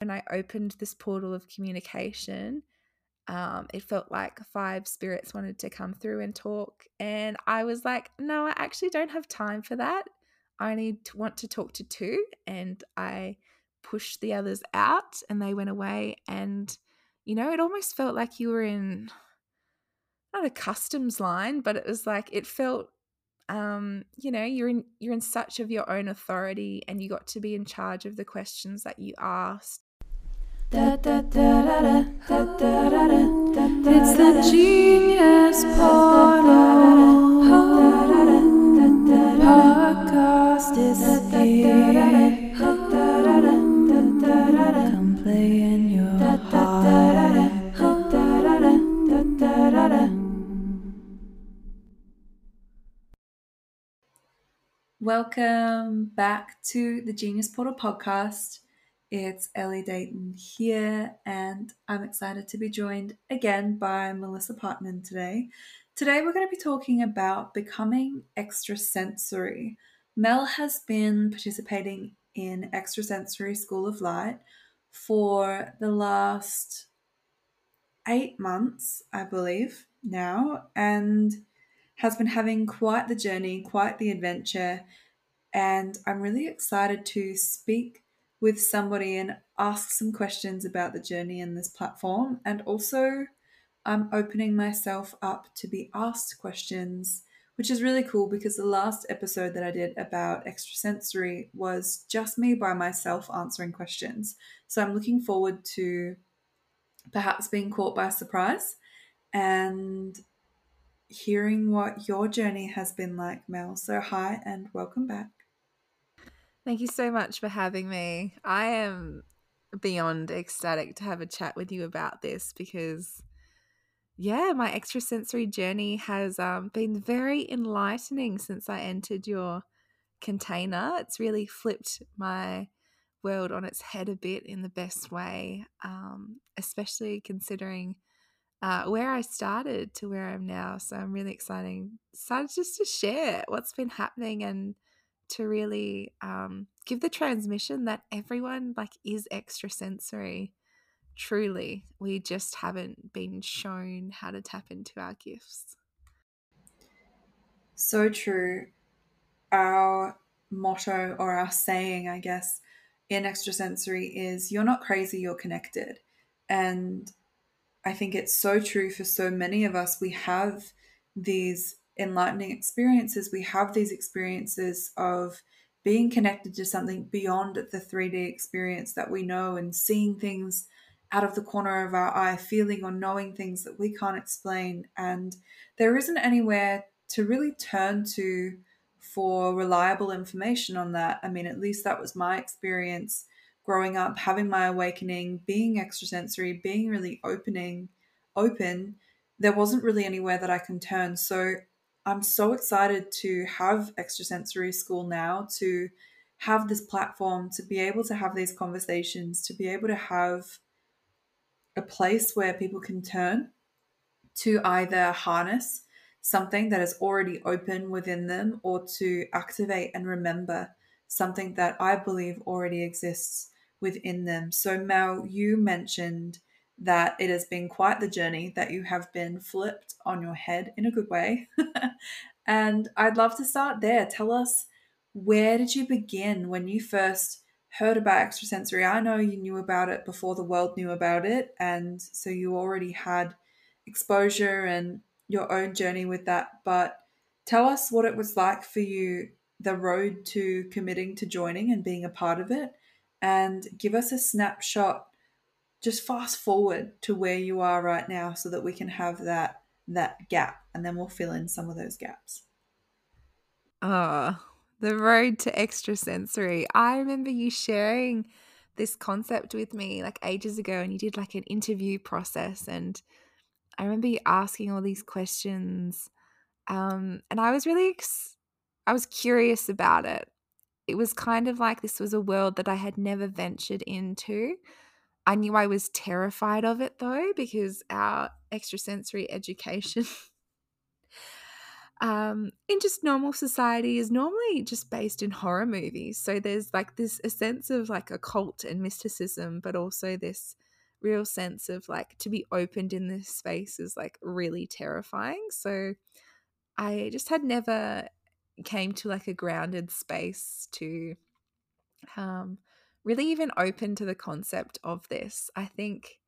when I opened this portal of communication, um, it felt like five spirits wanted to come through and talk. And I was like, no, I actually don't have time for that. I to want to talk to two. And I pushed the others out and they went away. And, you know, it almost felt like you were in not a customs line, but it was like it felt um, you know, you're in you're in such of your own authority and you got to be in charge of the questions that you asked. It's the genius portal. Podcast is here. Come play in your heart. Welcome back to the Genius Portal podcast. It's Ellie Deighton here, and I'm excited to be joined again by Melissa Partanen today. Today, we're going to be talking about becoming extrasensory. Mel has been participating in Extrasensory School of Light for the last eight months, I believe, now, and has been having quite the journey, quite the adventure, and I'm really excited to speak with somebody and ask some questions about the journey in this platform. And also, I'm opening myself up to be asked questions, which is really cool because the last episode that I did about extrasensory was just me by myself answering questions. So I'm looking forward to perhaps being caught by surprise and hearing what your journey has been like, Mel. So, hi and welcome back. Thank you so much for having me. I am beyond ecstatic to have a chat with you about this because, yeah, my extrasensory journey has um, been very enlightening since I entered your container. It's really flipped my world on its head a bit in the best way, um, especially considering uh, where I started to where I'm now. So I'm really excited, excited just to share what's been happening and to really um, give the transmission that everyone like is extrasensory. Truly, we just haven't been shown how to tap into our gifts. So true. Our motto or our saying, I guess, in extrasensory is you're not crazy, you're connected. And I think it's so true for so many of us. We have these enlightening experiences. We have these experiences of being connected to something beyond the 3D experience that we know and seeing things out of the corner of our eye, feeling or knowing things that we can't explain. And there isn't anywhere to really turn to for reliable information on that. I mean, at least that was my experience growing up, having my awakening, being extrasensory, being really opening, open. There wasn't really anywhere that I can turn. So I'm so excited to have extrasensory school now, to have this platform, to be able to have these conversations, to be able to have a place where people can turn to either harness something that is already open within them or to activate and remember something that I believe already exists within them. So, Mel, you mentioned that it has been quite the journey, that you have been flipped on your head in a good way. and I'd love to start there. Tell us where did you begin when you first heard about extrasensory? I know you knew about it before the world knew about it, and so you already had exposure and your own journey with that. But tell us what it was like for you, the road to committing to joining and being a part of it, and give us a snapshot just fast forward to where you are right now so that we can have that that gap and then we'll fill in some of those gaps. Ah, oh, the road to extrasensory. I remember you sharing this concept with me like ages ago and you did like an interview process and I remember you asking all these questions um and I was really I was curious about it. It was kind of like this was a world that I had never ventured into. I knew I was terrified of it though, because our extrasensory education um, in just normal society is normally just based in horror movies. So there's like this a sense of like occult and mysticism, but also this real sense of like to be opened in this space is like really terrifying. So I just had never came to like a grounded space to um really even open to the concept of this. I think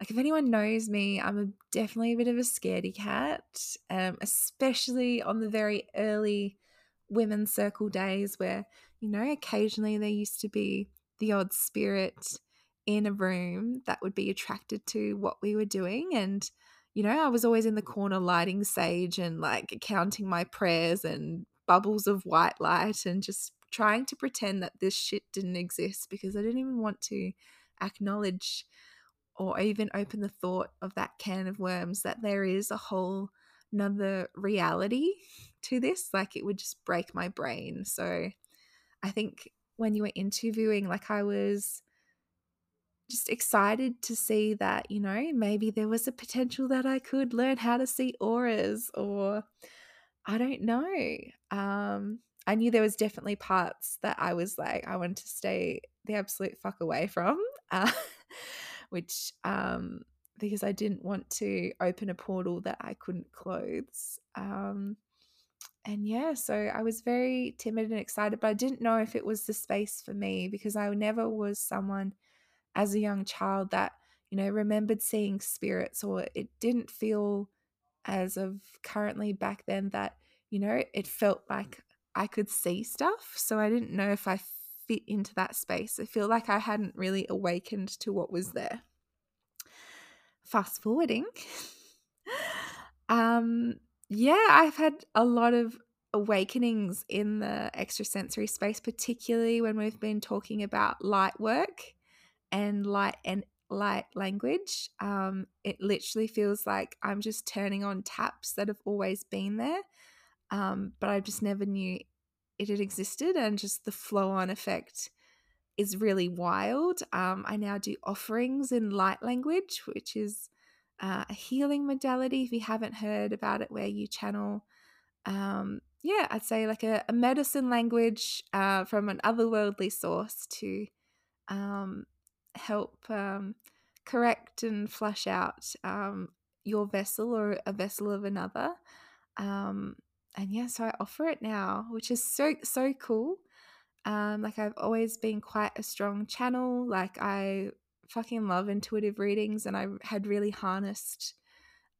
like if anyone knows me, I'm a, definitely a bit of a scaredy cat, um, especially on the very early women's circle days where, you know, occasionally there used to be the odd spirit in a room that would be attracted to what we were doing. And, you know, I was always in the corner lighting sage and like counting my prayers and bubbles of white light and just trying to pretend that this shit didn't exist because I didn't even want to acknowledge or even open the thought of that can of worms that there is a whole another reality to this like it would just break my brain. So i think when you were interviewing like i was just excited to see that you know maybe there was a potential that i could learn how to see auras or i don't know um i knew there was definitely parts that i was like i wanted to stay the absolute fuck away from uh, which um, because I didn't want to open a portal that I couldn't close. Um, and yeah, so I was very timid and excited, but I didn't know if it was the space for me because I never was someone as a young child that, you know, remembered seeing spirits or it didn't feel as of currently back then that, you know, it felt like I could see stuff. So I didn't know if I fit into that space. I feel like I hadn't really awakened to what was there. Fast forwarding. um yeah, I've had a lot of awakenings in the extrasensory space, particularly when we've been talking about light work and light and light language. Um, it literally feels like I'm just turning on taps that have always been there, um, but I just never knew it had existed and just the flow on effect is really wild. Um, I now do offerings in light language, which is uh, a healing modality. If you haven't heard about it, where you channel, um, yeah, I'd say like a, a medicine language uh, from an otherworldly source to um, help um, correct and flush out um, your vessel or a vessel of another. And yeah, so I offer it now, which is so so cool. Um, like I've always been quite a strong channel. Like I fucking love intuitive readings, and I had really harnessed,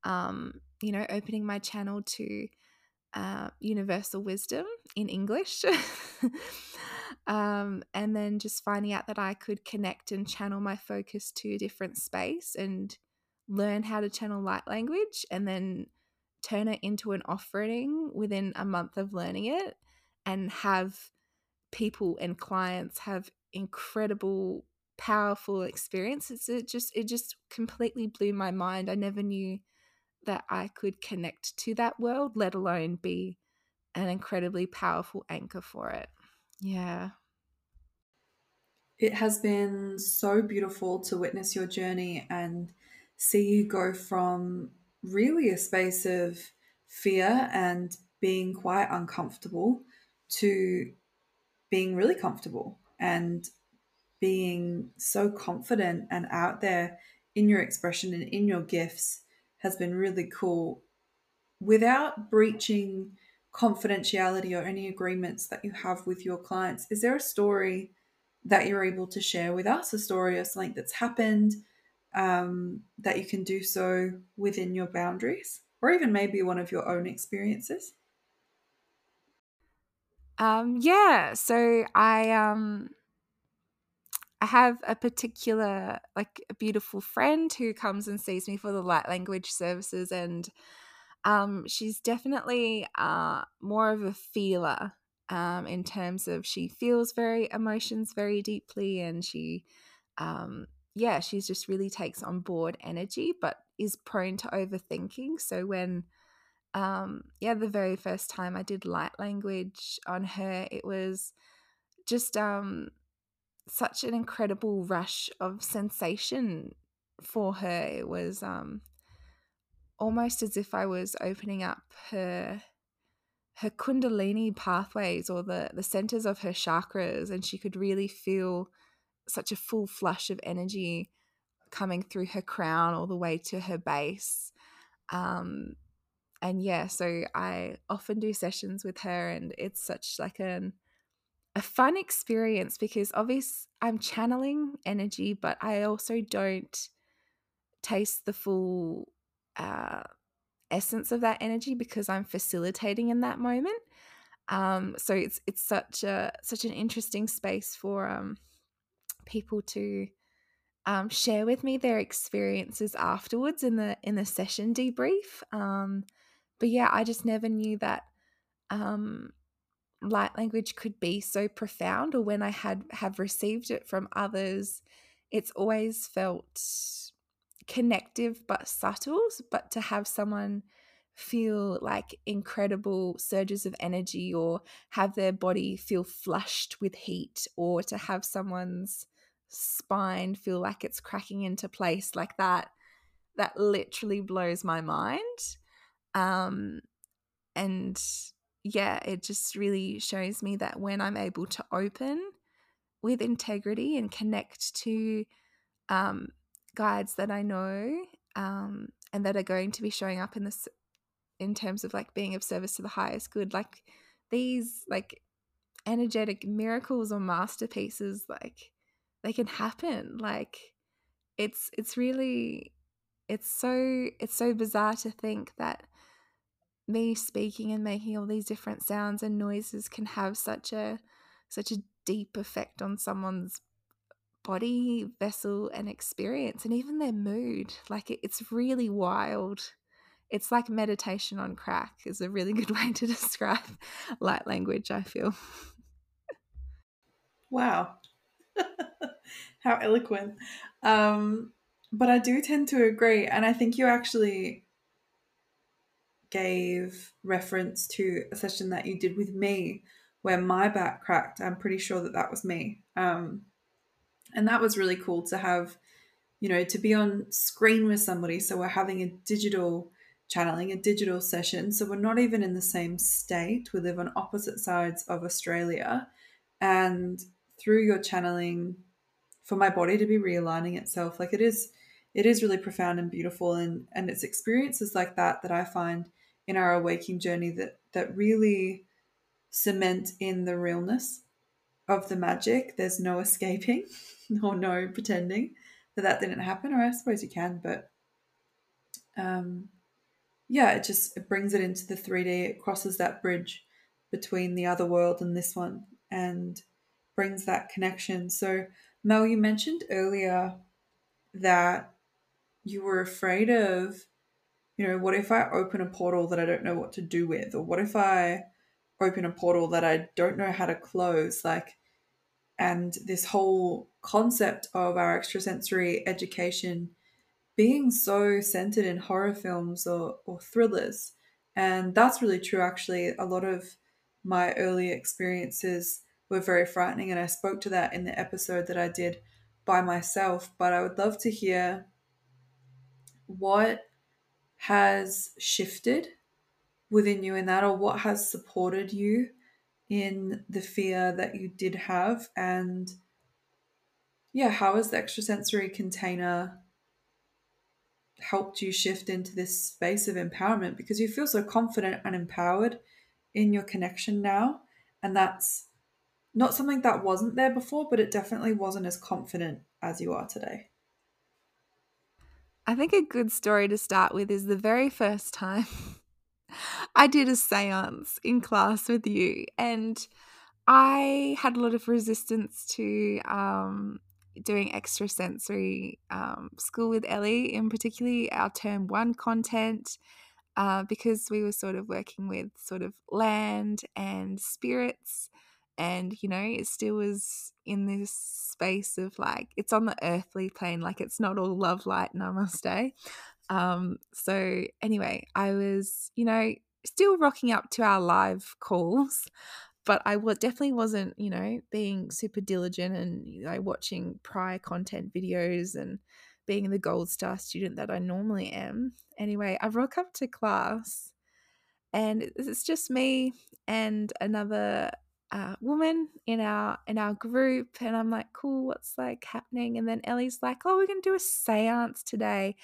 um, you know, opening my channel to uh, universal wisdom in English. um, and then just finding out that I could connect and channel my focus to a different space and learn how to channel light language and then turn it into an offering within a month of learning it and have people and clients have incredible powerful experiences it just it just completely blew my mind. I never knew that i could connect to that world let alone be an incredibly powerful anchor for it. Yeah. It has been so beautiful to witness your journey and see you go from really a space of fear and being quite uncomfortable to being really comfortable and being so confident and out there in your expression and in your gifts has been really cool without breaching confidentiality or any agreements that you have with your clients. Is there a story that you're able to share with us, a story or something that's happened um, that you can do so within your boundaries, or even maybe one of your own experiences? Um, yeah, so I um I have a particular like a beautiful friend who comes and sees me for the light language services and um she's definitely uh more of a feeler um in terms of she feels very emotions very deeply and she um yeah, she's just really takes on board energy, but is prone to overthinking. So when um yeah, the very first time I did light language on her, it was just um such an incredible rush of sensation for her. It was um almost as if I was opening up her her kundalini pathways or the the centers of her chakras and she could really feel such a full flush of energy coming through her crown all the way to her base um and yeah so i often do sessions with her and it's such like an a fun experience because obviously i'm channeling energy but i also don't taste the full uh essence of that energy because I'm facilitating in that moment. Um, so it's it's such a such an interesting space for um, people to um, share with me their experiences afterwards in the in the session debrief. Um, but yeah, I just never knew that um, light language could be so profound, or when I had have received it from others, it's always felt connective but subtle, but to have someone feel like incredible surges of energy or have their body feel flushed with heat or to have someone's spine feel like it's cracking into place like that that literally blows my mind. Um and yeah it just really shows me that when i'm able to open with integrity and connect to um guides that I know um, and that are going to be showing up in this in terms of like being of service to the highest good like these like energetic miracles or masterpieces like they can happen like it's it's really it's so it's so bizarre to think that me speaking and making all these different sounds and noises can have such a such a deep effect on someone's body, vessel, and experience, and even their mood. Like it, it's really wild. It's like meditation on crack, is a really good way to describe light language, I feel. Wow. How eloquent. Um, but I do tend to agree. And I think you actually gave reference to a session that you did with me where my back cracked. I'm pretty sure that that was me. Um, and that was really cool to have you know to be on screen with somebody so we're having a digital channeling a digital session so we're not even in the same state we live on opposite sides of australia and through your channeling for my body to be realigning itself like it is it is really profound and beautiful and and it's experiences like that that i find in our awakening journey that that really cement in the realness of the magic there's no escaping or no pretending that that didn't happen, or I suppose you can, but um, yeah, it just it brings it into the 3D. It crosses that bridge between the other world and this one and brings that connection. So, Mel, you mentioned earlier that you were afraid of, you know, what if I open a portal that I don't know what to do with? Or what if I open a portal that I don't know how to close? Like, and this whole concept of our extrasensory education being so centered in horror films or, or thrillers. And that's really true, actually. A lot of my early experiences were very frightening, and I spoke to that in the episode that I did by myself. But I would love to hear what has shifted within you in that, or what has supported you in the fear that you did have and yeah how has the extrasensory container helped you shift into this space of empowerment because you feel so confident and empowered in your connection now and that's not something that wasn't there before but it definitely wasn't as confident as you are today I think a good story to start with is the very first time I did a seance in class with you, and I had a lot of resistance to um, doing extrasensory um, school with Ellie, in particularly our term one content, uh, because we were sort of working with sort of land and spirits. And, you know, it still was in this space of like, it's on the earthly plane, like it's not all love, light, namaste. Um, so anyway, I was, you know, still rocking up to our live calls, but I definitely wasn't, you know, being super diligent and you know watching prior content videos and being the gold star student that I normally am. Anyway, I rock up to class and it's just me and another uh, woman in our in our group and i'm like cool what's like happening? And then ellie's like oh we're gonna do a seance today.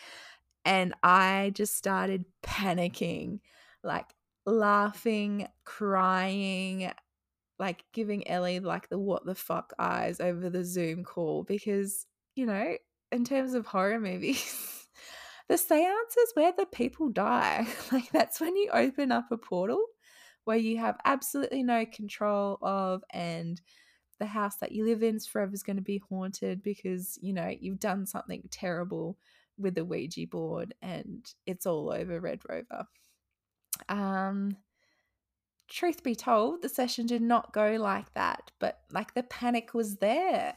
And i just started panicking like laughing crying like giving ellie like the what the fuck eyes over the zoom call because you know in terms of horror movies the seance is where the people die. Like that's when you open up a portal where you have absolutely no control of and the house that you live in is forever is going to be haunted because you know you've done something terrible with the Ouija board and it's all over Red Rover. Um truth be told, the session did not go like that, but like the panic was there.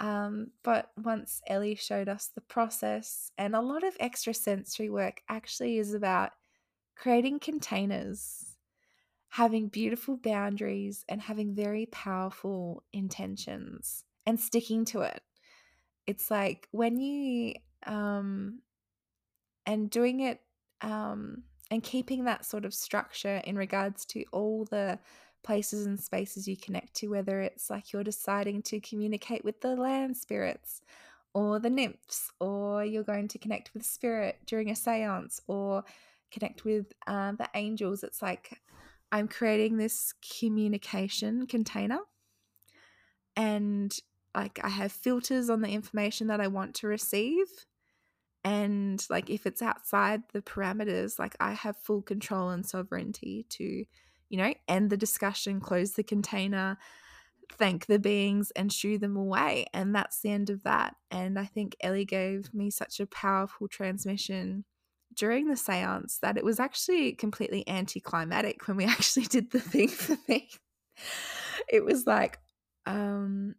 Um, but once Ellie showed us the process, and a lot of extra sensory work actually is about creating containers having beautiful boundaries and having very powerful intentions and sticking to it. It's like when you um and doing it um and keeping that sort of structure in regards to all the places and spaces you connect to whether it's like you're deciding to communicate with the land spirits or the nymphs or you're going to connect with spirit during a séance or connect with uh, the angels it's like I'm creating this communication container and like I have filters on the information that I want to receive. And like if it's outside the parameters like I have full control and sovereignty to you know end the discussion close the container thank the beings and shoo them away. And that's the end of that. And I think Ellie gave me such a powerful transmission during the seance that it was actually completely anticlimactic when we actually did the thing for me. It was like, um,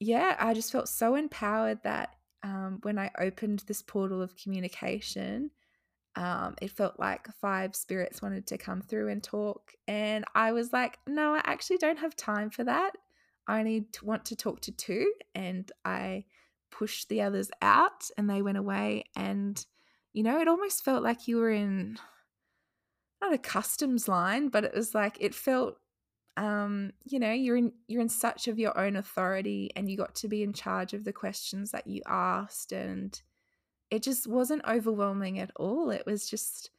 yeah, I just felt so empowered that um, when I opened this portal of communication, um, it felt like five spirits wanted to come through and talk. And I was like, no, I actually don't have time for that. I need want to talk to two. And I pushed the others out and they went away. And you know, it almost felt like you were in not a customs line, but it was like it felt um, you know, you're in you're in such of your own authority and you got to be in charge of the questions that you asked and it just wasn't overwhelming at all. It was just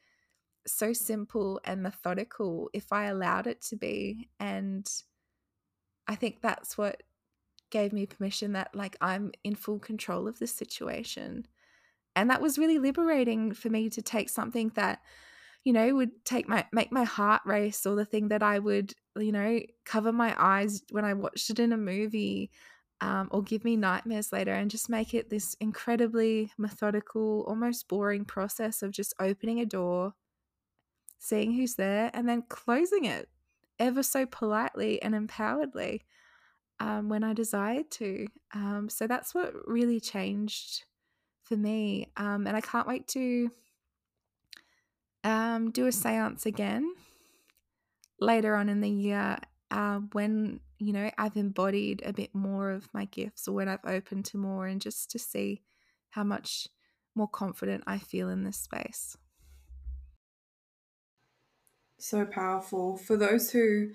so simple and methodical if I allowed it to be. And I think that's what gave me permission that like I'm in full control of this situation. And that was really liberating for me to take something that, you know, would take my make my heart race or the thing that I would, you know, cover my eyes when I watched it in a movie. Um, or give me nightmares later and just make it this incredibly methodical, almost boring process of just opening a door, seeing who's there, and then closing it ever so politely and empoweredly um, when I desired to. Um, so that's what really changed for me. Um, and I can't wait to um, do a seance again later on in the year uh, when, you know, I've embodied a bit more of my gifts or when I've opened to more and just to see how much more confident I feel in this space. So powerful. For those who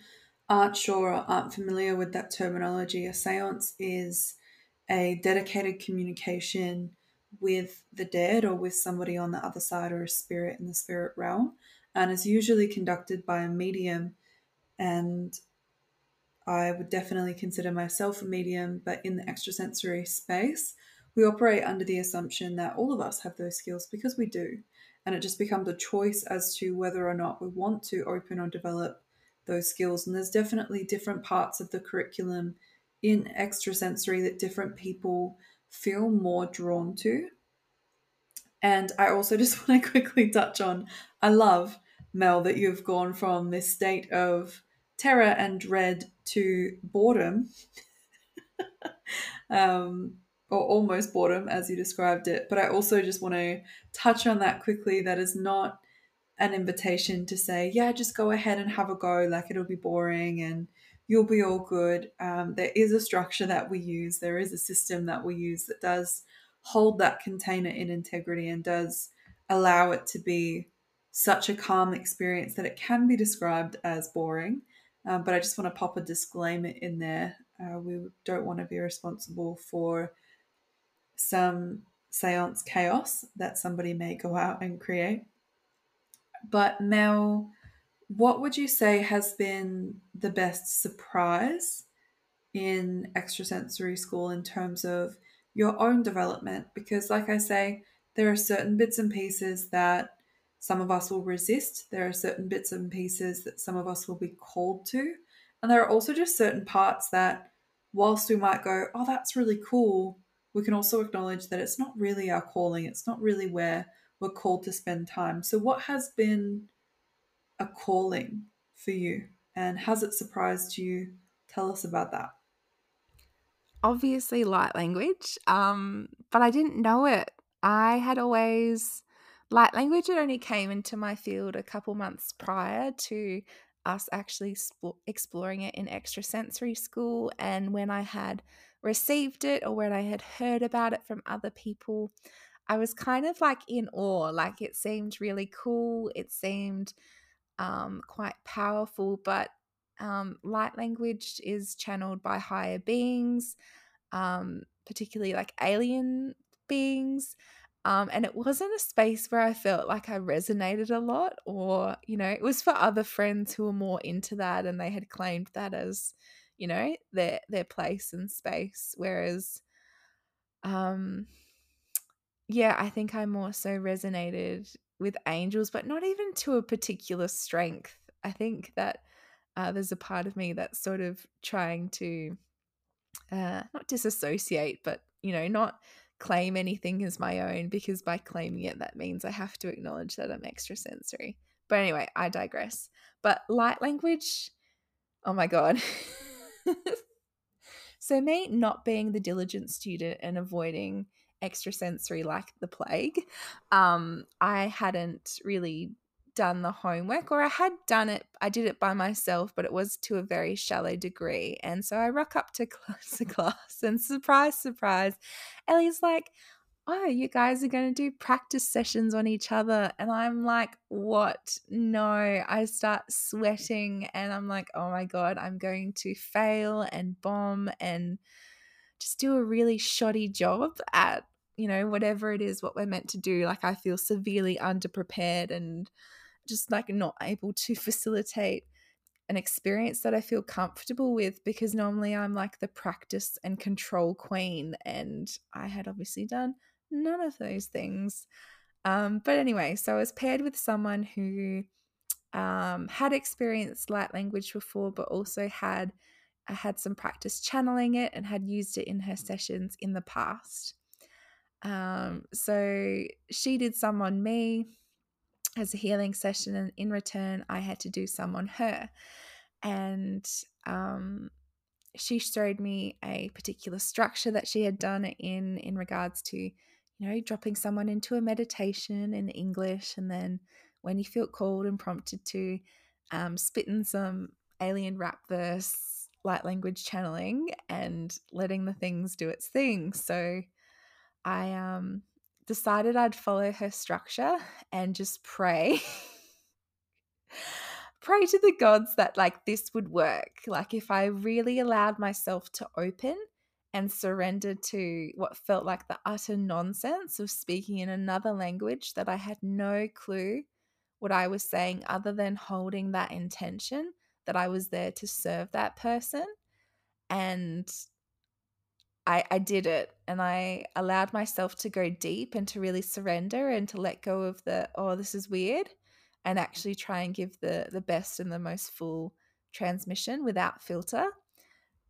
aren't sure or aren't familiar with that terminology, a seance is a dedicated communication with the dead or with somebody on the other side or a spirit in the spirit realm and it's usually conducted by a medium and I would definitely consider myself a medium, but in the extrasensory space, we operate under the assumption that all of us have those skills because we do. And it just becomes a choice as to whether or not we want to open or develop those skills. And there's definitely different parts of the curriculum in extrasensory that different people feel more drawn to. And I also just want to quickly touch on I love, Mel, that you've gone from this state of terror and dread to boredom, um, or almost boredom as you described it. But I also just want to touch on that quickly. That is not an invitation to say, yeah, just go ahead and have a go, like it'll be boring and you'll be all good. Um, there is a structure that we use, there is a system that we use that does hold that container in integrity and does allow it to be such a calm experience that it can be described as boring. Um, but I just want to pop a disclaimer in there. Uh, we don't want to be responsible for some seance chaos that somebody may go out and create. But Mel, what would you say has been the best surprise in extrasensory school in terms of your own development? Because, like I say, there are certain bits and pieces that some of us will resist, there are certain bits and pieces that some of us will be called to, and there are also just certain parts that, whilst we might go, oh, that's really cool, we can also acknowledge that it's not really our calling, it's not really where we're called to spend time. So, what has been a calling for you, and has it surprised you? Tell us about that. Obviously, light language, um, but I didn't know it. I had always light language. It only came into my field a couple months prior to us actually exploring it in extrasensory school, and when I had received it or when I had heard about it from other people, I was kind of like in awe. Like it seemed really cool. It seemed um, quite powerful, but um, light language is channeled by higher beings, um, particularly like alien beings. Um, and it wasn't a space where I felt like I resonated a lot, or, you know, it was for other friends who were more into that and they had claimed that as you know their their place and space whereas um yeah i think i more so resonated with angels but not even to a particular strength. I think that uh, there's a part of me that's sort of trying to uh, not disassociate but you know not claim anything as my own because by claiming it that means i have to acknowledge that i'm extrasensory. But anyway i digress. But light language oh my god. So, me not being the diligent student and avoiding extrasensory like the plague, um, I hadn't really done the homework, or I had done it. I did it by myself, but it was to a very shallow degree. And so I rock up to class, to class and surprise, surprise, Ellie's like, oh, you guys are going to do practice sessions on each other. And I'm like, what? No. I start sweating and I'm like, oh my God, I'm going to fail and bomb and just do a really shoddy job at, you know, whatever it is, what we're meant to do. Like, I feel severely underprepared and just like not able to facilitate an experience that I feel comfortable with because normally I'm like the practice and control queen. And I had obviously done none of those things. Um, but anyway, so I was paired with someone who um, had experienced light language before, but also had uh, had some practice channeling it and had used it in her sessions in the past. Um, so she did some on me as a healing session, and in return, I had to do some on her. And um, she showed me a particular structure that she had done in in regards to you know, dropping someone into a meditation in English, and then when you feel called and prompted to, um, spitting some alien rap verse, light language channeling, and letting the things do its thing. So I um, decided I'd follow her structure and just pray. pray to the gods that like this would work. Like if I really allowed myself to open and surrendered to what felt like the utter nonsense of speaking in another language that I had no clue what I was saying other than holding that intention that I was there to serve that person. And I, I did it and I allowed myself to go deep and to really surrender and to let go of the, oh, this is weird, and actually try and give the the best and the most full transmission without filter.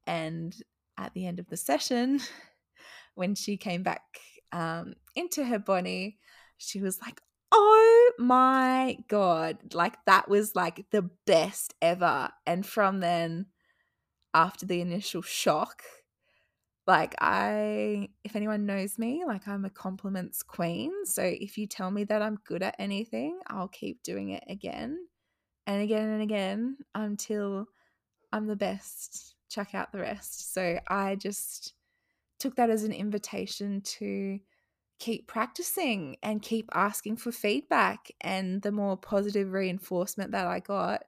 And at the end of the session, when she came back um, into her body, she was like, Oh my God. Like, that was like the best ever. And from then, after the initial shock, like, I, if anyone knows me, like, I'm a compliments queen. So if you tell me that I'm good at anything, I'll keep doing it again and again and again until I'm the best check out the rest. So I just took that as an invitation to keep practicing and keep asking for feedback. And the more positive reinforcement that I got,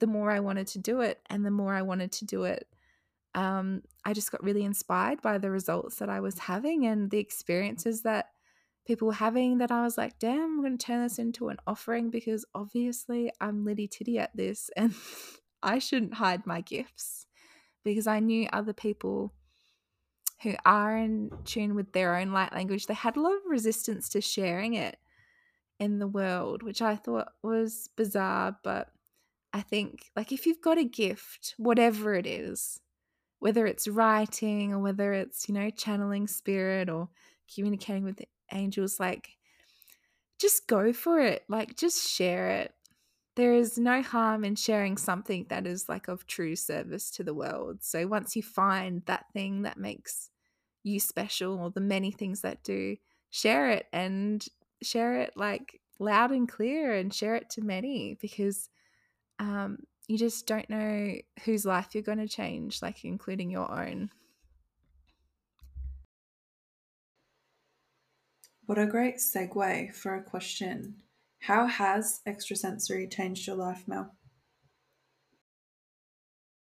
the more I wanted to do it. And the more I wanted to do it, um, I just got really inspired by the results that I was having and the experiences that people were having that I was like, damn, I'm going to turn this into an offering because obviously I'm litty titty at this and I shouldn't hide my gifts because I knew other people who are in tune with their own light language, they had a lot of resistance to sharing it in the world, which I thought was bizarre. But I think, like, if you've got a gift, whatever it is, whether it's writing or whether it's, you know, channeling spirit or communicating with angels, like, just go for it. Like, just share it. There is no harm in sharing something that is like of true service to the world. So once you find that thing that makes you special or the many things that do, share it and share it like loud and clear and share it to many because um, you just don't know whose life you're going to change, like including your own. What a great segue for a question. How has extrasensory changed your life, Mel?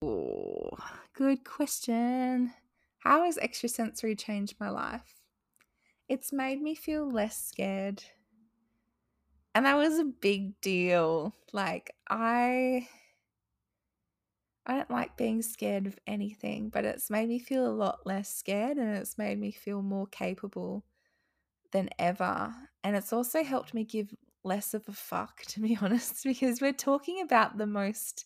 Oh, good question. How has extrasensory changed my life? It's made me feel less scared. And that was a big deal. Like I I don't like being scared of anything, but it's made me feel a lot less scared and it's made me feel more capable than ever. And it's also helped me give less of a fuck, to be honest, because we're talking about the most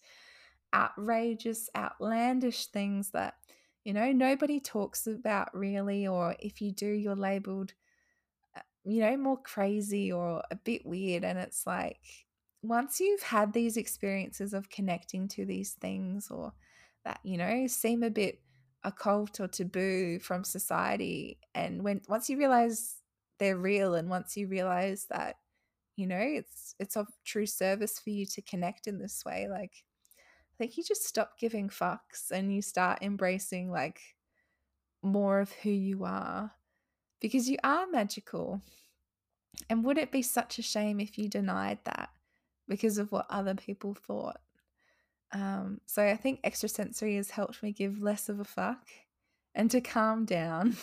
outrageous, outlandish things that you know, nobody talks about really, or if you do, you're labeled, uh, you know, more crazy or a bit weird. And it's like, once you've had these experiences of connecting to these things or that, you know, seem a bit occult or taboo from society, and when once you realize they're real, and once you realize that, you know, it's it's of true service for you to connect in this way, like I think you just stop giving fucks and you start embracing like more of who you are because you are magical. And would it be such a shame if you denied that because of what other people thought? Um, so I think extrasensory has helped me give less of a fuck and to calm down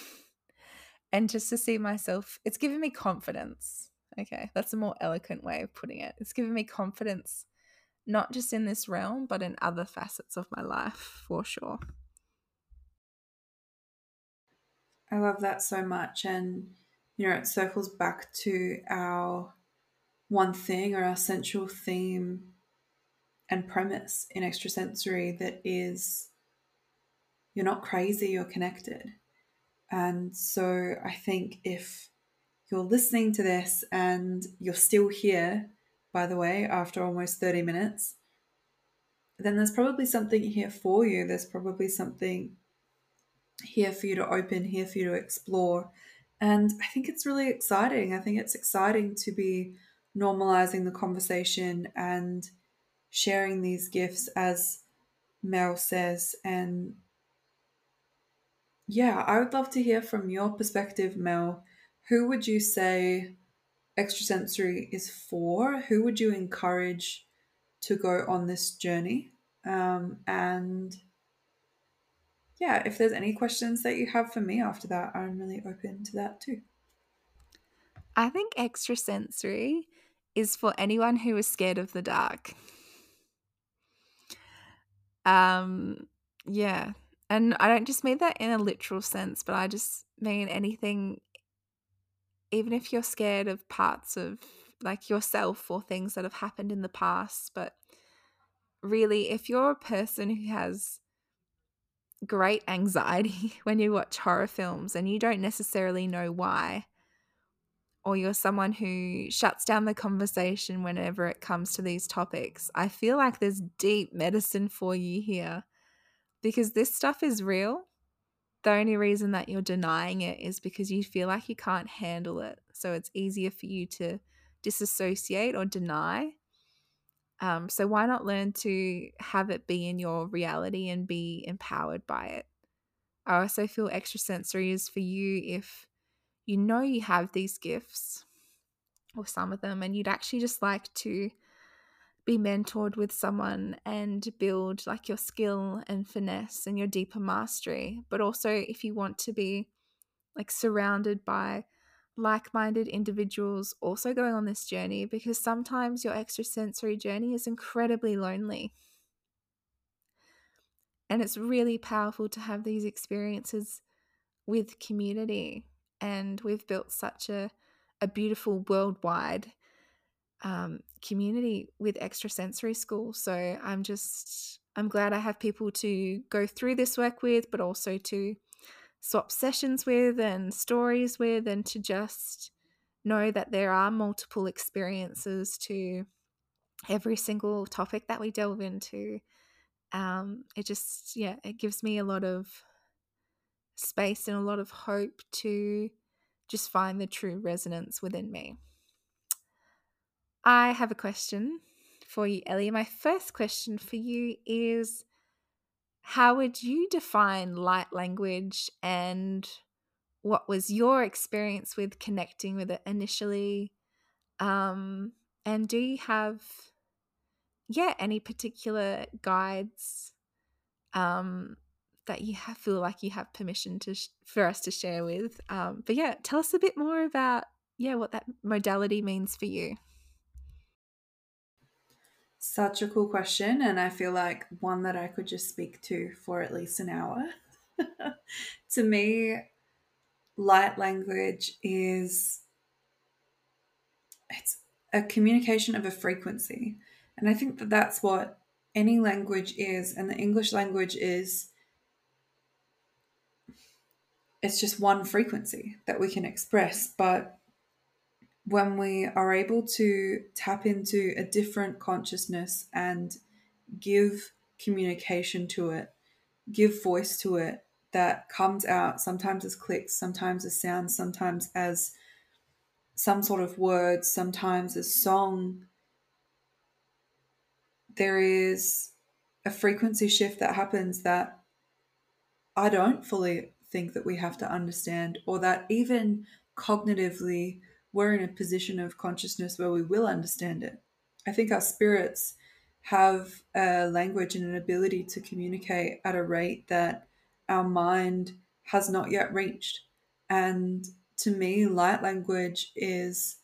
and just to see myself. It's given me confidence. Okay, that's a more eloquent way of putting it. It's given me confidence not just in this realm, but in other facets of my life for sure. I love that so much. And, you know, it circles back to our one thing or our central theme and premise in extrasensory that is you're not crazy, you're connected. And so I think if you're listening to this and you're still here by the way, after almost 30 minutes, then there's probably something here for you. There's probably something here for you to open, here for you to explore. And I think it's really exciting. I think it's exciting to be normalizing the conversation and sharing these gifts, as Mel says. And yeah, I would love to hear from your perspective, Mel. Who would you say extrasensory is for, who would you encourage to go on this journey? Um, and yeah, if there's any questions that you have for me after that, I'm really open to that too. I think extrasensory is for anyone who is scared of the dark. Um, yeah. And I don't just mean that in a literal sense, but I just mean anything even if you're scared of parts of like yourself or things that have happened in the past, but really, if you're a person who has great anxiety when you watch horror films and you don't necessarily know why, or you're someone who shuts down the conversation whenever it comes to these topics, I feel like there's deep medicine for you here because this stuff is real the only reason that you're denying it is because you feel like you can't handle it. So it's easier for you to disassociate or deny. Um, so why not learn to have it be in your reality and be empowered by it? I also feel extrasensory is for you if you know you have these gifts or some of them, and you'd actually just like to be mentored with someone and build like your skill and finesse and your deeper mastery. But also, if you want to be like surrounded by like minded individuals also going on this journey, because sometimes your extrasensory journey is incredibly lonely. And it's really powerful to have these experiences with community. And we've built such a, a beautiful worldwide um, community with extrasensory school. So I'm just, I'm glad I have people to go through this work with, but also to swap sessions with and stories with, and to just know that there are multiple experiences to every single topic that we delve into. Um, it just, yeah, it gives me a lot of space and a lot of hope to just find the true resonance within me. I have a question for you, Ellie. My first question for you is How would you define light language and what was your experience with connecting with it initially? Um, and do you have, yeah, any particular guides um, that you have, feel like you have permission to sh- for us to share with? Um, but yeah, tell us a bit more about yeah what that modality means for you. Such a cool question, and I feel like one that I could just speak to for at least an hour. to me, light language is it's a communication of a frequency. And I think that that's what any language is, and the English language is it's just one frequency that we can express, but when we are able to tap into a different consciousness and give communication to it, give voice to it that comes out sometimes as clicks, sometimes as sounds, sometimes as some sort of words, sometimes as song, there is a frequency shift that happens that I don't fully think that we have to understand, or that even cognitively we're in a position of consciousness where we will understand it. I think our spirits have a language and an ability to communicate at a rate that our mind has not yet reached. And to me, light language is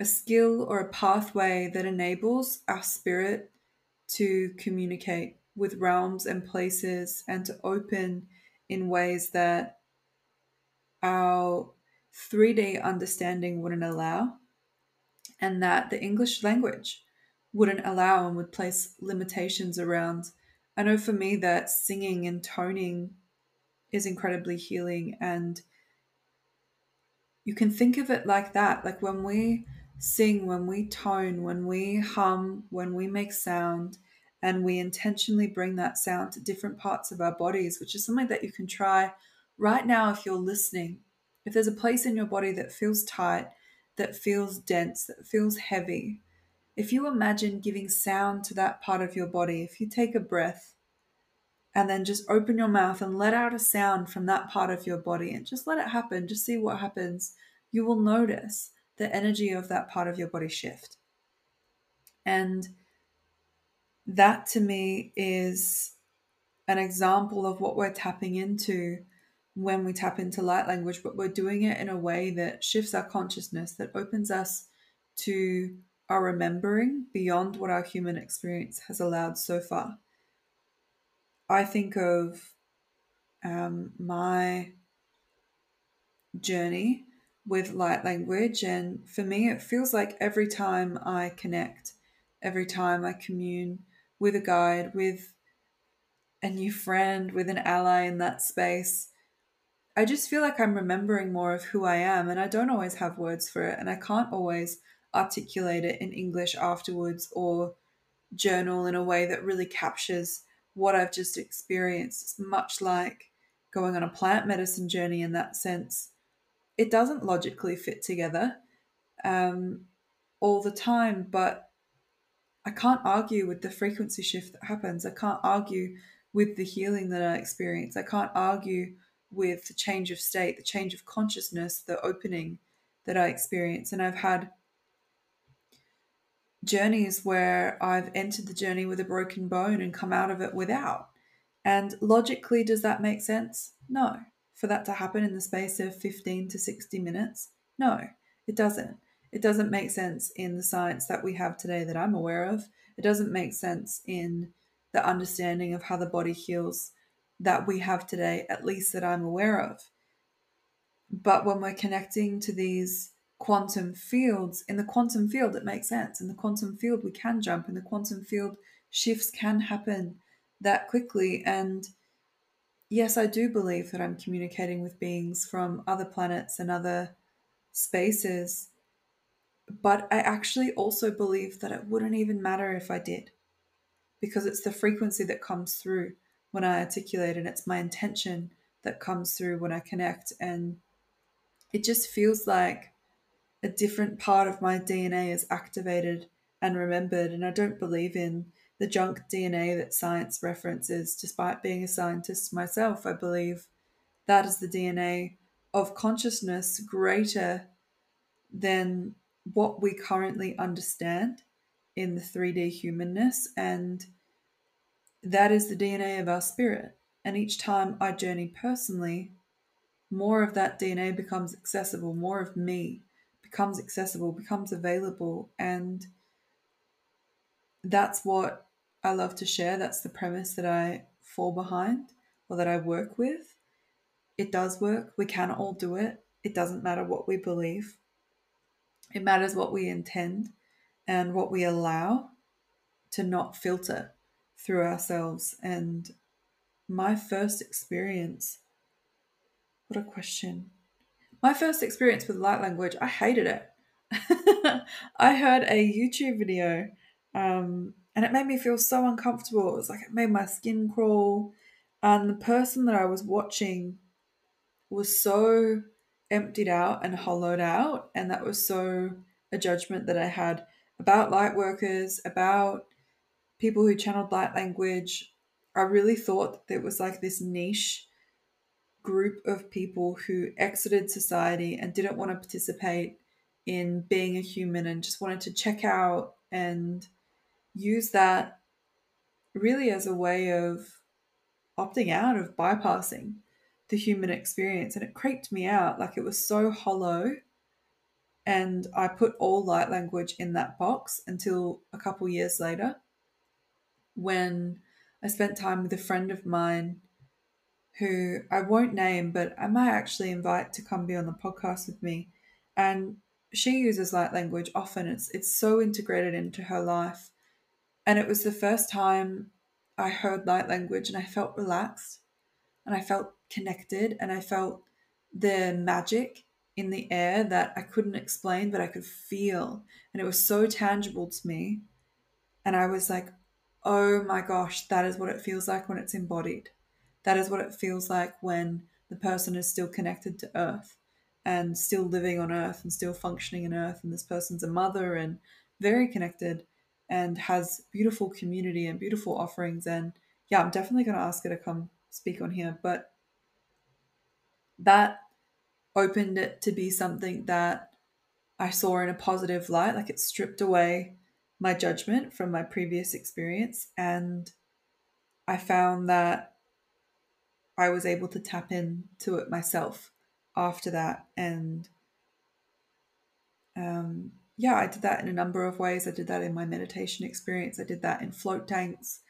a skill or a pathway that enables our spirit to communicate with realms and places and to open in ways that our 3D understanding wouldn't allow, and that the English language wouldn't allow and would place limitations around. I know for me that singing and toning is incredibly healing, and you can think of it like that. Like when we sing, when we tone, when we hum, when we make sound, and we intentionally bring that sound to different parts of our bodies, which is something that you can try right now if you're listening if there's a place in your body that feels tight, that feels dense, that feels heavy, if you imagine giving sound to that part of your body, if you take a breath and then just open your mouth and let out a sound from that part of your body and just let it happen, just see what happens, you will notice the energy of that part of your body shift. And that to me is an example of what we're tapping into when we tap into light language, but we're doing it in a way that shifts our consciousness, that opens us to our remembering beyond what our human experience has allowed so far. I think of um, my journey with light language, and for me, it feels like every time I connect, every time I commune with a guide, with a new friend, with an ally in that space, I just feel like I'm remembering more of who I am, and I don't always have words for it, and I can't always articulate it in English afterwards or journal in a way that really captures what I've just experienced. It's much like going on a plant medicine journey in that sense. It doesn't logically fit together um, all the time, but I can't argue with the frequency shift that happens. I can't argue with the healing that I experience. I can't argue with the change of state, the change of consciousness, the opening that I experience. And I've had journeys where I've entered the journey with a broken bone and come out of it without. And logically, does that make sense? No. For that to happen in the space of 15 to 60 minutes? No, it doesn't. It doesn't make sense in the science that we have today that I'm aware of. It doesn't make sense in the understanding of how the body heals that we have today, at least that I'm aware of. But when we're connecting to these quantum fields, in the quantum field, it makes sense. In the quantum field, we can jump. In the quantum field, shifts can happen that quickly. And yes, I do believe that I'm communicating with beings from other planets and other spaces. But I actually also believe that it wouldn't even matter if I did, because it's the frequency that comes through when I articulate, and it's my intention that comes through when I connect. And it just feels like a different part of my DNA is activated and remembered. And I don't believe in the junk DNA that science references, despite being a scientist myself. I believe that is the DNA of consciousness greater than what we currently understand in the 3D humanness. And that is the DNA of our spirit. And each time I journey personally, more of that DNA becomes accessible, more of me becomes accessible, becomes available. And that's what I love to share. That's the premise that I fall behind or that I work with. It does work. We can all do it. It doesn't matter what we believe, it matters what we intend and what we allow to not filter through ourselves. And my first experience, what a question. My first experience with light language, I hated it. I heard a YouTube video um, and it made me feel so uncomfortable. It was like it made my skin crawl. And the person that I was watching was so emptied out and hollowed out. And that was so a judgment that I had about light workers, about people who channeled light language. I really thought that it was like this niche group of people who exited society and didn't want to participate in being a human and just wanted to check out and use that really as a way of opting out of bypassing the human experience and it creeped me out like it was so hollow and i put all light language in that box until a couple years later when i spent time with a friend of mine who I won't name, but I might actually invite to come be on the podcast with me. And she uses light language often. It's it's so integrated into her life. And it was the first time I heard light language and I felt relaxed and I felt connected and I felt the magic in the air that I couldn't explain, but I could feel. And it was so tangible to me. And I was like, oh my gosh, that is what it feels like when it's embodied. That is what it feels like when the person is still connected to Earth and still living on Earth and still functioning in Earth. And this person's a mother and very connected and has beautiful community and beautiful offerings. And yeah, I'm definitely going to ask her to come speak on here. But that opened it to be something that I saw in a positive light. Like it stripped away my judgment from my previous experience. And I found that I was able to tap into it myself after that. And um, yeah, I did that in a number of ways. I did that in my meditation experience, I did that in float tanks,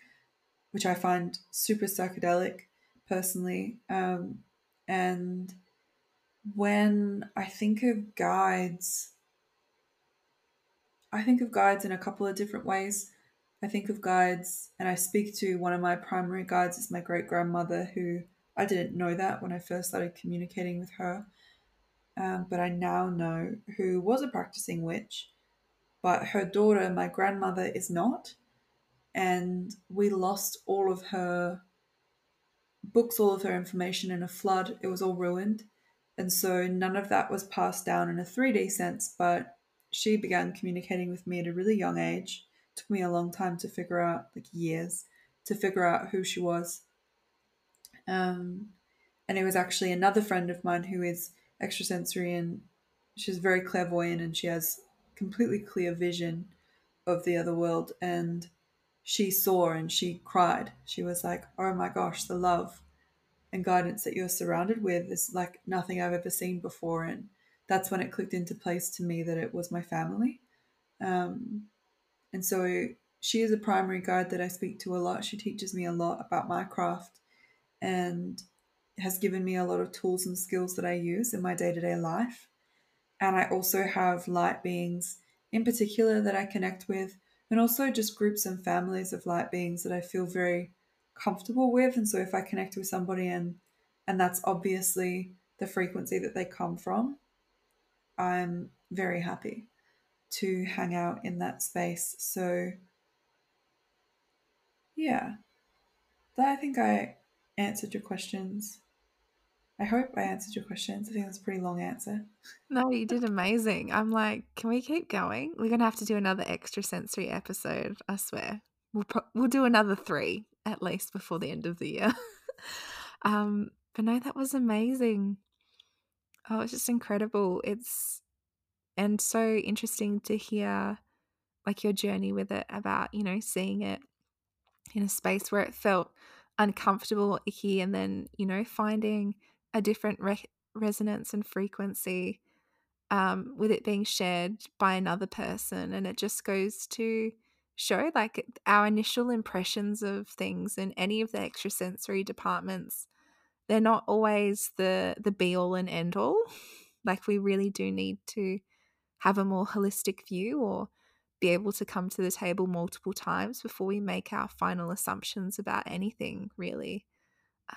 which I find super psychedelic personally. Um, and when I think of guides, I think of guides in a couple of different ways. I think of guides, and I speak to one of my primary guides, is my great grandmother, who I didn't know that when I first started communicating with her, um, but I now know who was a practicing witch, but her daughter, my grandmother, is not. And we lost all of her books, all of her information in a flood. It was all ruined. And so none of that was passed down in a 3D sense, but she began communicating with me at a really young age. It took me a long time to figure out, like years, to figure out who she was. Um, And it was actually another friend of mine who is extrasensory and she's very clairvoyant and she has completely clear vision of the other world. And she saw and she cried. She was like, Oh my gosh, the love and guidance that you're surrounded with is like nothing I've ever seen before. And that's when it clicked into place to me that it was my family. Um, and so she is a primary guide that I speak to a lot. She teaches me a lot about my craft and has given me a lot of tools and skills that I use in my day to day life. And I also have light beings in particular that I connect with, and also just groups and families of light beings that I feel very comfortable with. And so if I connect with somebody and and that's obviously the frequency that they come from, I'm very happy to hang out in that space. So yeah. That I think I answered your questions. I hope I answered your questions. I think that's a pretty long answer. No, you did amazing. I'm like, can we keep going? We're gonna have to do another extra sensory episode. I swear, we'll pro- we'll do another three at least before the end of the year. um, but no, that was amazing. Oh, it's just incredible. It's and so interesting to hear like your journey with it about you know seeing it in a space where it felt uncomfortable, icky, and then you know finding a different re- resonance and frequency um, with it being shared by another person. And it just goes to show like our initial impressions of things in any of the extrasensory departments. They're not always the the be all and end all. Like we really do need to have a more holistic view or be able to come to the table multiple times before we make our final assumptions about anything really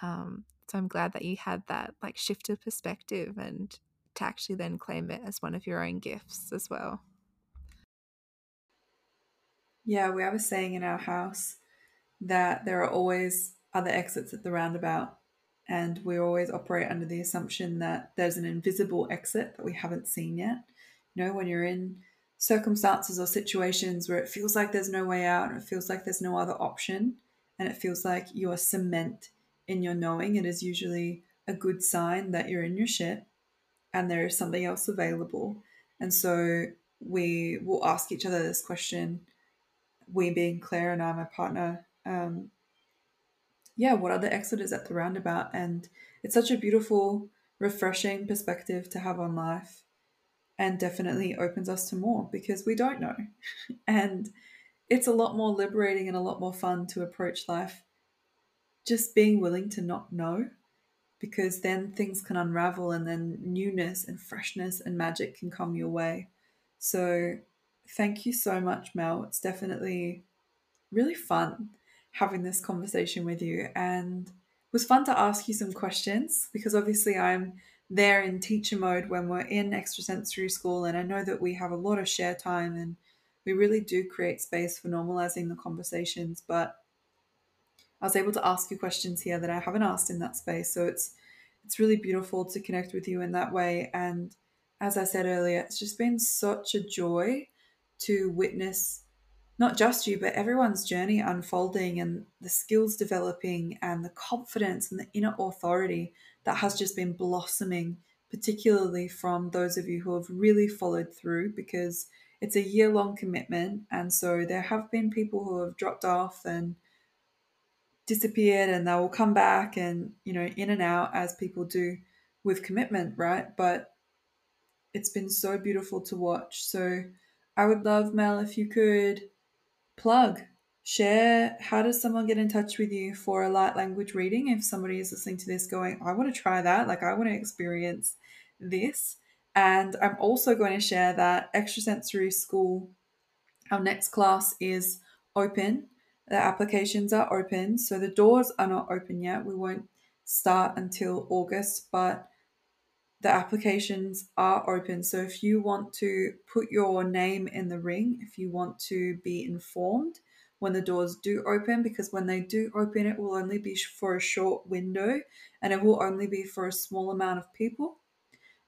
um, so i'm glad that you had that like shift of perspective and to actually then claim it as one of your own gifts as well. Yeah we have a saying in our house that there are always other exits at the roundabout and we always operate under the assumption that there's an invisible exit that we haven't seen yet. You know when you're in circumstances or situations where it feels like there's no way out and it feels like there's no other option and it feels like you are cement in your knowing, it is usually a good sign that you're in your shit and there is something else available. And so we will ask each other this question, we being Claire and I, my partner, um, yeah, what are the is at the roundabout? And it's such a beautiful, refreshing perspective to have on life and definitely opens us to more because we don't know. and it's a lot more liberating and a lot more fun to approach life just being willing to not know because then things can unravel and then newness and freshness and magic can come your way. So, thank you so much, Mel. It's definitely really fun having this conversation with you and it was fun to ask you some questions because obviously I'm there in teacher mode when we're in extrasensory school. And I know that we have a lot of share time and we really do create space for normalizing the conversations. But I was able to ask you questions here that I haven't asked in that space. So it's it's really beautiful to connect with you in that way. And as I said earlier, it's just been such a joy to witness not just you, but everyone's journey unfolding and the skills developing and the confidence and the inner authority that has just been blossoming, particularly from those of you who have really followed through because it's a year long commitment. And so there have been people who have dropped off and disappeared and they will come back and, you know, in and out as people do with commitment, right? But it's been so beautiful to watch. So I would love, Mel, if you could plug share how does someone get in touch with you for a light language reading if somebody is listening to this going i want to try that like i want to experience this and i'm also going to share that extrasensory school our next class is open the applications are open so the doors are not open yet we won't start until august but the applications are open. So if you want to put your name in the ring, if you want to be informed when the doors do open, because when they do open, it will only be for a short window and it will only be for a small amount of people,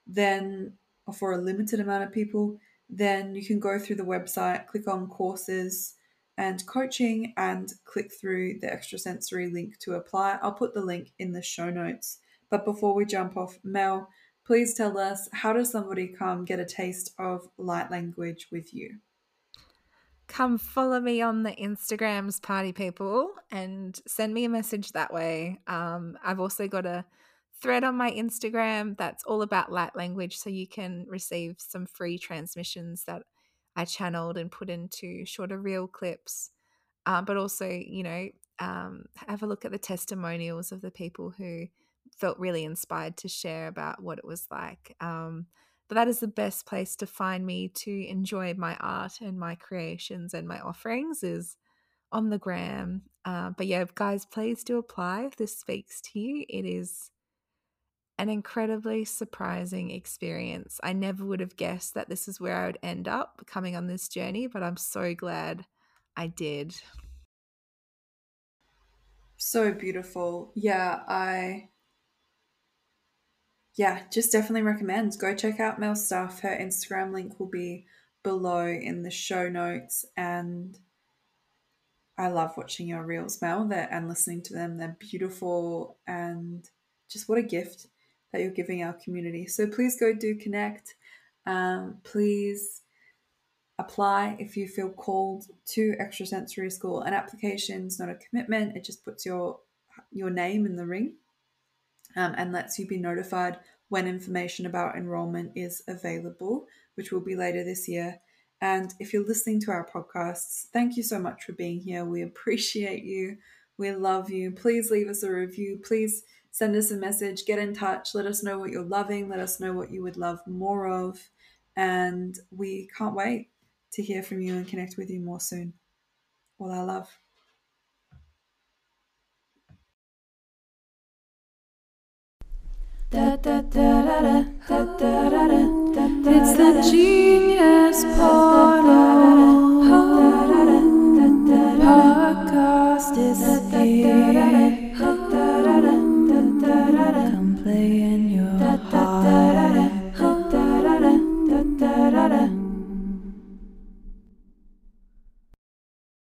then, or for a limited amount of people, then you can go through the website, click on courses and coaching, and click through the extrasensory link to apply. I'll put the link in the show notes But before we jump off, Mel, please tell us how does somebody come get a taste of light language with you? Come follow me on the Instagrams, party people, and send me a message that way. Um, I've also got a thread on my Instagram that's all about light language, so you can receive some free transmissions that I channeled and put into shorter reel clips. Um, but also, you know, um, have a look at the testimonials of the people who felt really inspired to share about what it was like. Um, but that is the best place to find me to enjoy my art and my creations and my offerings is on the gram. Uh, but yeah, guys, please do apply if this speaks to you. It is an incredibly surprising experience. I never would have guessed that this is where I would end up coming on this journey, but I'm so glad I did. So beautiful. Yeah, I yeah, just definitely recommend. Go check out Mel's stuff. Her Instagram link will be below in the show notes. And I love watching your reels, Mel, and listening to them. They're beautiful and just what a gift that you're giving our community. So please go do connect. Um, please apply if you feel called to extrasensory school. An application is not a commitment; it just puts your your name in the ring um, and lets you be notified when information about enrollment is available, which will be later this year. And if you're listening to our podcasts, thank you so much for being here. We appreciate you. We love you. Please leave us a review. Please send us a message, get in touch, let us know what you're loving, let us know what you would love more of. And we can't wait to hear from you and connect with you more soon. All our love. It's the genius podcast. Podcast is here.